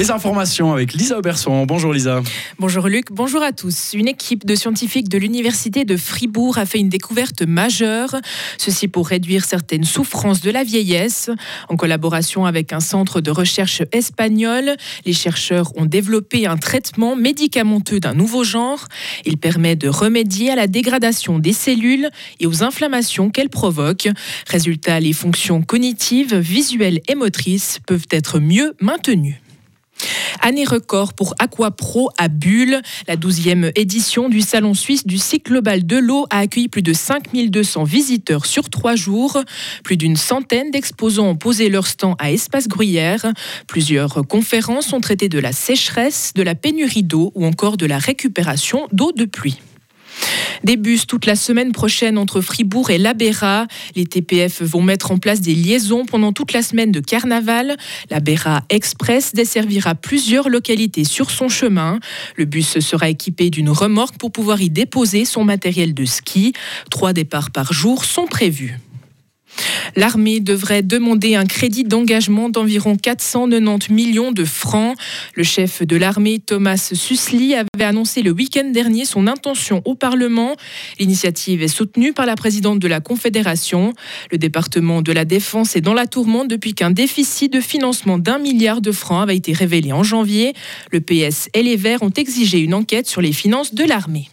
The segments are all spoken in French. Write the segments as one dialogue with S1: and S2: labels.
S1: Les informations avec Lisa Auberson. Bonjour Lisa.
S2: Bonjour Luc, bonjour à tous. Une équipe de scientifiques de l'Université de Fribourg a fait une découverte majeure, ceci pour réduire certaines souffrances de la vieillesse. En collaboration avec un centre de recherche espagnol, les chercheurs ont développé un traitement médicamenteux d'un nouveau genre. Il permet de remédier à la dégradation des cellules et aux inflammations qu'elles provoquent. Résultat, les fonctions cognitives, visuelles et motrices peuvent être mieux maintenues. Année record pour Aquapro à Bulle. La 12e édition du Salon suisse du cycle global de l'eau a accueilli plus de 5200 visiteurs sur trois jours. Plus d'une centaine d'exposants ont posé leur stand à Espace Gruyère. Plusieurs conférences ont traité de la sécheresse, de la pénurie d'eau ou encore de la récupération d'eau de pluie. Des bus toute la semaine prochaine entre Fribourg et Labéra. Les TPF vont mettre en place des liaisons pendant toute la semaine de carnaval. La Express desservira plusieurs localités sur son chemin. Le bus sera équipé d'une remorque pour pouvoir y déposer son matériel de ski. Trois départs par jour sont prévus. L'armée devrait demander un crédit d'engagement d'environ 490 millions de francs. Le chef de l'armée, Thomas Susli, avait annoncé le week-end dernier son intention au Parlement. L'initiative est soutenue par la présidente de la Confédération. Le département de la Défense est dans la tourmente depuis qu'un déficit de financement d'un milliard de francs avait été révélé en janvier. Le PS et les Verts ont exigé une enquête sur les finances de l'armée.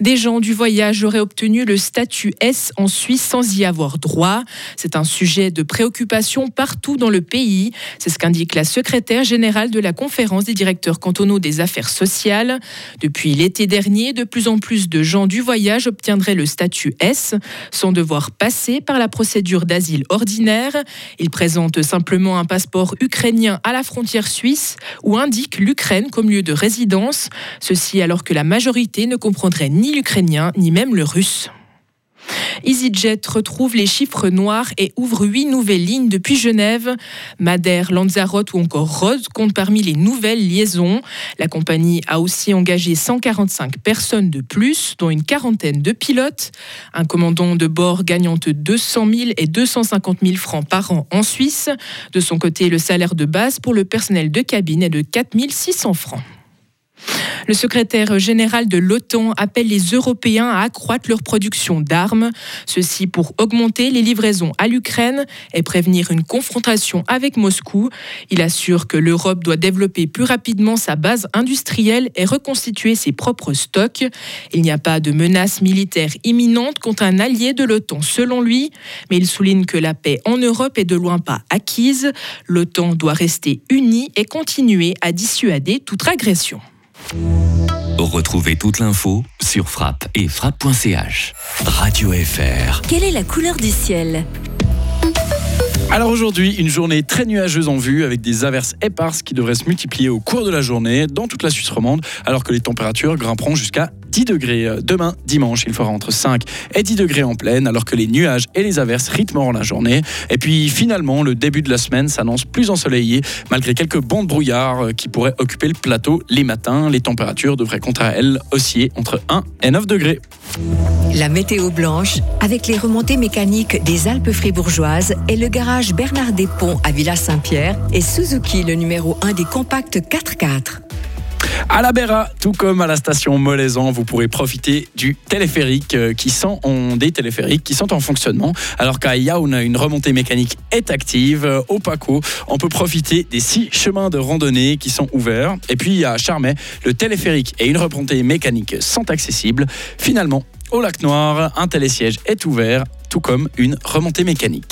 S2: Des gens du voyage auraient obtenu le statut S en Suisse sans y avoir droit. C'est un sujet de préoccupation partout dans le pays. C'est ce qu'indique la secrétaire générale de la conférence des directeurs cantonaux des affaires sociales. Depuis l'été dernier, de plus en plus de gens du voyage obtiendraient le statut S sans devoir passer par la procédure d'asile ordinaire. Ils présentent simplement un passeport ukrainien à la frontière suisse ou indiquent l'Ukraine comme lieu de résidence. Ceci alors que la majorité ne comprendrait ni l'ukrainien ni même le russe. EasyJet retrouve les chiffres noirs et ouvre huit nouvelles lignes depuis Genève. Madère, Lanzarote ou encore Rhodes comptent parmi les nouvelles liaisons. La compagnie a aussi engagé 145 personnes de plus, dont une quarantaine de pilotes. Un commandant de bord gagnant 200 000 et 250 000 francs par an en Suisse. De son côté, le salaire de base pour le personnel de cabine est de 4 600 francs. Le secrétaire général de l'OTAN appelle les Européens à accroître leur production d'armes, ceci pour augmenter les livraisons à l'Ukraine et prévenir une confrontation avec Moscou. Il assure que l'Europe doit développer plus rapidement sa base industrielle et reconstituer ses propres stocks. Il n'y a pas de menace militaire imminente contre un allié de l'OTAN selon lui, mais il souligne que la paix en Europe est de loin pas acquise. L'OTAN doit rester unie et continuer à dissuader toute agression.
S3: Retrouvez toute l'info sur frappe et frappe.ch. Radio FR.
S4: Quelle est la couleur du ciel?
S1: Alors aujourd'hui, une journée très nuageuse en vue avec des averses éparses qui devraient se multiplier au cours de la journée dans toute la Suisse romande alors que les températures grimperont jusqu'à 10 degrés. Demain, dimanche, il fera entre 5 et 10 degrés en pleine, alors que les nuages et les averses rythmeront la journée. Et puis finalement, le début de la semaine s'annonce plus ensoleillé, malgré quelques bancs de brouillard qui pourraient occuper le plateau les matins. Les températures devraient à elles osciller entre 1 et 9 degrés.
S4: La météo blanche, avec les remontées mécaniques des Alpes fribourgeoises et le garage Bernard Despont à Villa-Saint-Pierre et Suzuki, le numéro 1 des compacts 4x4.
S1: À la Béra, tout comme à la station Molaisan, vous pourrez profiter du téléphérique euh, qui sont des téléphériques qui sont en fonctionnement. Alors qu'à Yaoun, une remontée mécanique est active. Euh, au Paco, on peut profiter des six chemins de randonnée qui sont ouverts. Et puis à Charmey, le téléphérique et une remontée mécanique sont accessibles. Finalement, au lac Noir, un télésiège est ouvert, tout comme une remontée mécanique.